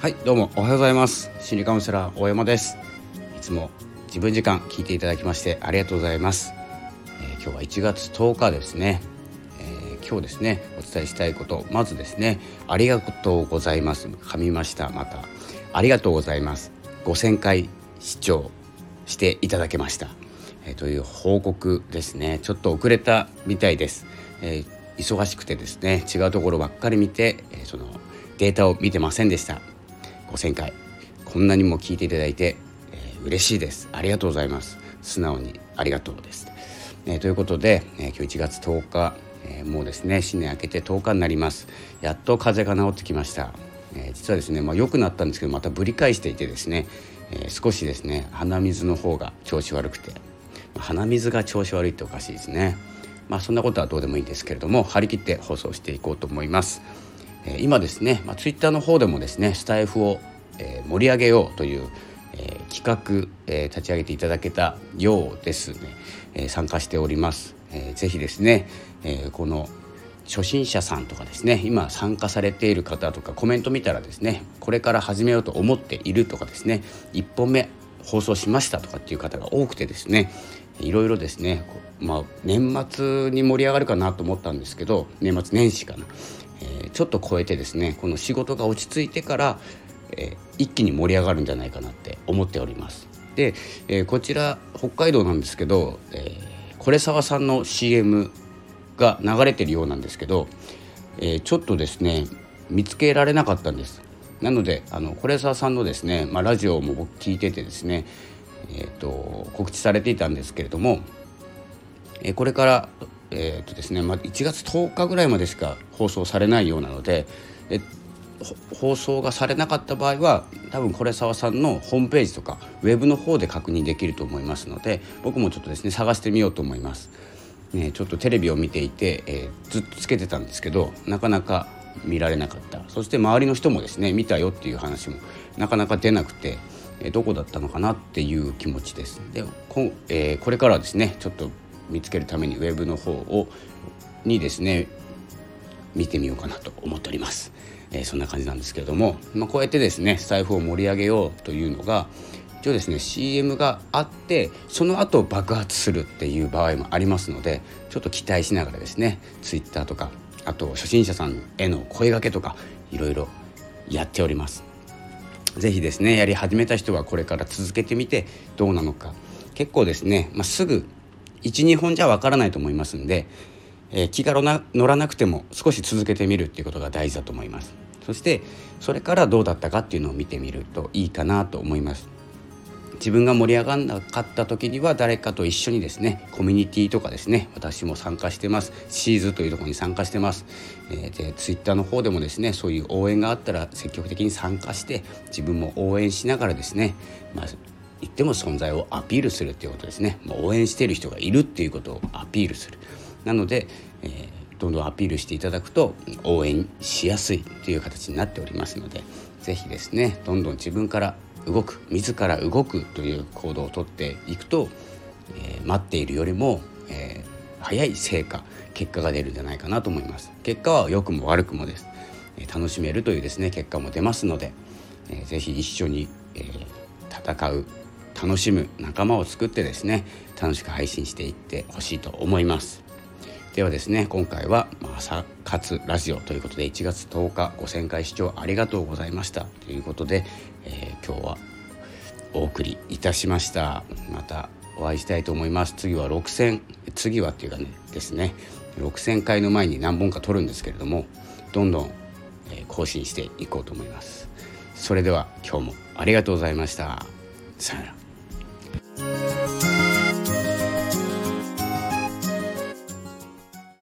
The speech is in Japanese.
はいどうもおはようございます。心理カウンセラー大山です。いつも自分時間聞いていただきましてありがとうございます、えー、今日は1月10日ですね、えー、今日ですねお伝えしたいこと。まずですねありがとうございます。噛みましたまた。ありがとうございます。5000回視聴していただけました、えー、という報告ですね。ちょっと遅れたみたいです、え忙しくてですね違うところばっかり見て、えそのデータを見てませんでした。5000回こんなにも聞いていただいて、えー、嬉しいです。ありがとうございます。素直にありがとうです、えー、ということで、えー、今日1月10日、えー、もうですね新年明けて10日になります。やっと風邪が治ってきました、えー、実はですねまあ良くなったんですけどまたぶり返していてですね、えー、少しですね鼻水の方が調子悪くて。鼻水が調子悪いっておかしいですね。まあそんなことはどうでもいいんですけれども張り切って放送していこうと思います。え今ですね、まあ、ツイッターの方でもですねスタイフを、え盛り上げようという、え企画、え立ち上げていただけたようですね、え参加しております、えー、ぜひですね、えこの初心者さんとかですね今参加されている方とかコメント見たらですねこれから始めようと思っているとかですね1本目放送しましたとかっていう方が多くてですねいろいろですね、まあ、年末に盛り上がるかなと思ったんですけど年末年始かな、えー、ちょっと超えてですねこの仕事が落ち着いてから、え、一気に盛り上がるんじゃないかなって思っております。で、え、こちら北海道なんですけど、え、これ沢さんの CM が流れてるようなんですけど、え、ちょっとですね見つけられなかったんです。なのであのこれ沢さんのですね、まあ、ラジオも僕聞いててですね、えーと告知されていたんですけれども、え、これからえーとですねまあ、1月10日ぐらいまでしか放送されないようなのでえ放送がされなかった場合は多分これ沢さんのホームページとかウェブの方で確認できると思いますので僕もちょっとですね探してみようと思います。ね、ちょっとテレビを見ていて、えー、ずっとつけてたんですけどなかなか見られなかったそして周りの人もですね見たよっていう話もなかなか出なくて、えー、どこだったのかなっていう気持ちです。でこ,、えー、これからですねちょっと見つけるためにウェブの方をにですね見てみようかなと思っております。えー、そんな感じなんですけれども、まあ、こうやってですねスタイフを盛り上げようというのが一応ですね CM があってその後爆発するっていう場合もありますのでちょっと期待しながらですね Twitter とかあと初心者さんへの声がけとかいろいろやっております。ぜひですねやり始めた人はこれから続けてみてどうなのか結構ですね、まあ、すぐ12本じゃわからないと思いますんで、えー、気が乗らなくても少し続けてみるっていうことが大事だと思います。そしてそれからどうだったかっていうのを見てみるといいかなと思います。自分が盛り上がらなかった時には誰かと一緒にですねコミュニティとかですね私も参加してます。シーズというところに参加してます、えー、でツイッターの方でもですねそういう応援があったら積極的に参加して自分も応援しながらですね、まあ、言っても存在をアピールするっていうことですね。もう応援している人がいるっていうことをアピールする。なので、えー、どんどんアピールしていただくと応援しやすいという形になっておりますので是非ですねどんどん自分から動く自ら動くという行動をとっていくと、えー、待っているよりも、えー、早い成果結果が出るんじゃないかなと思います。結果は良くも悪くもです、えー、楽しめるというですね結果も出ますので、えー、ぜひ一緒に、えー、戦う楽しむ仲間を作ってですね楽しく配信していってほしいと思います。ではですね今回は朝活ラジオということで1月10日5000回視聴ありがとうございました。ということで、えー、今日はお送りいたしました。またお会いしたいと思います。次は6000次はっていうかねですね。6000回の前に何本か撮るんですけれどもどんどん更新していこうと思います。それでは今日もありがとうございました。さよなら。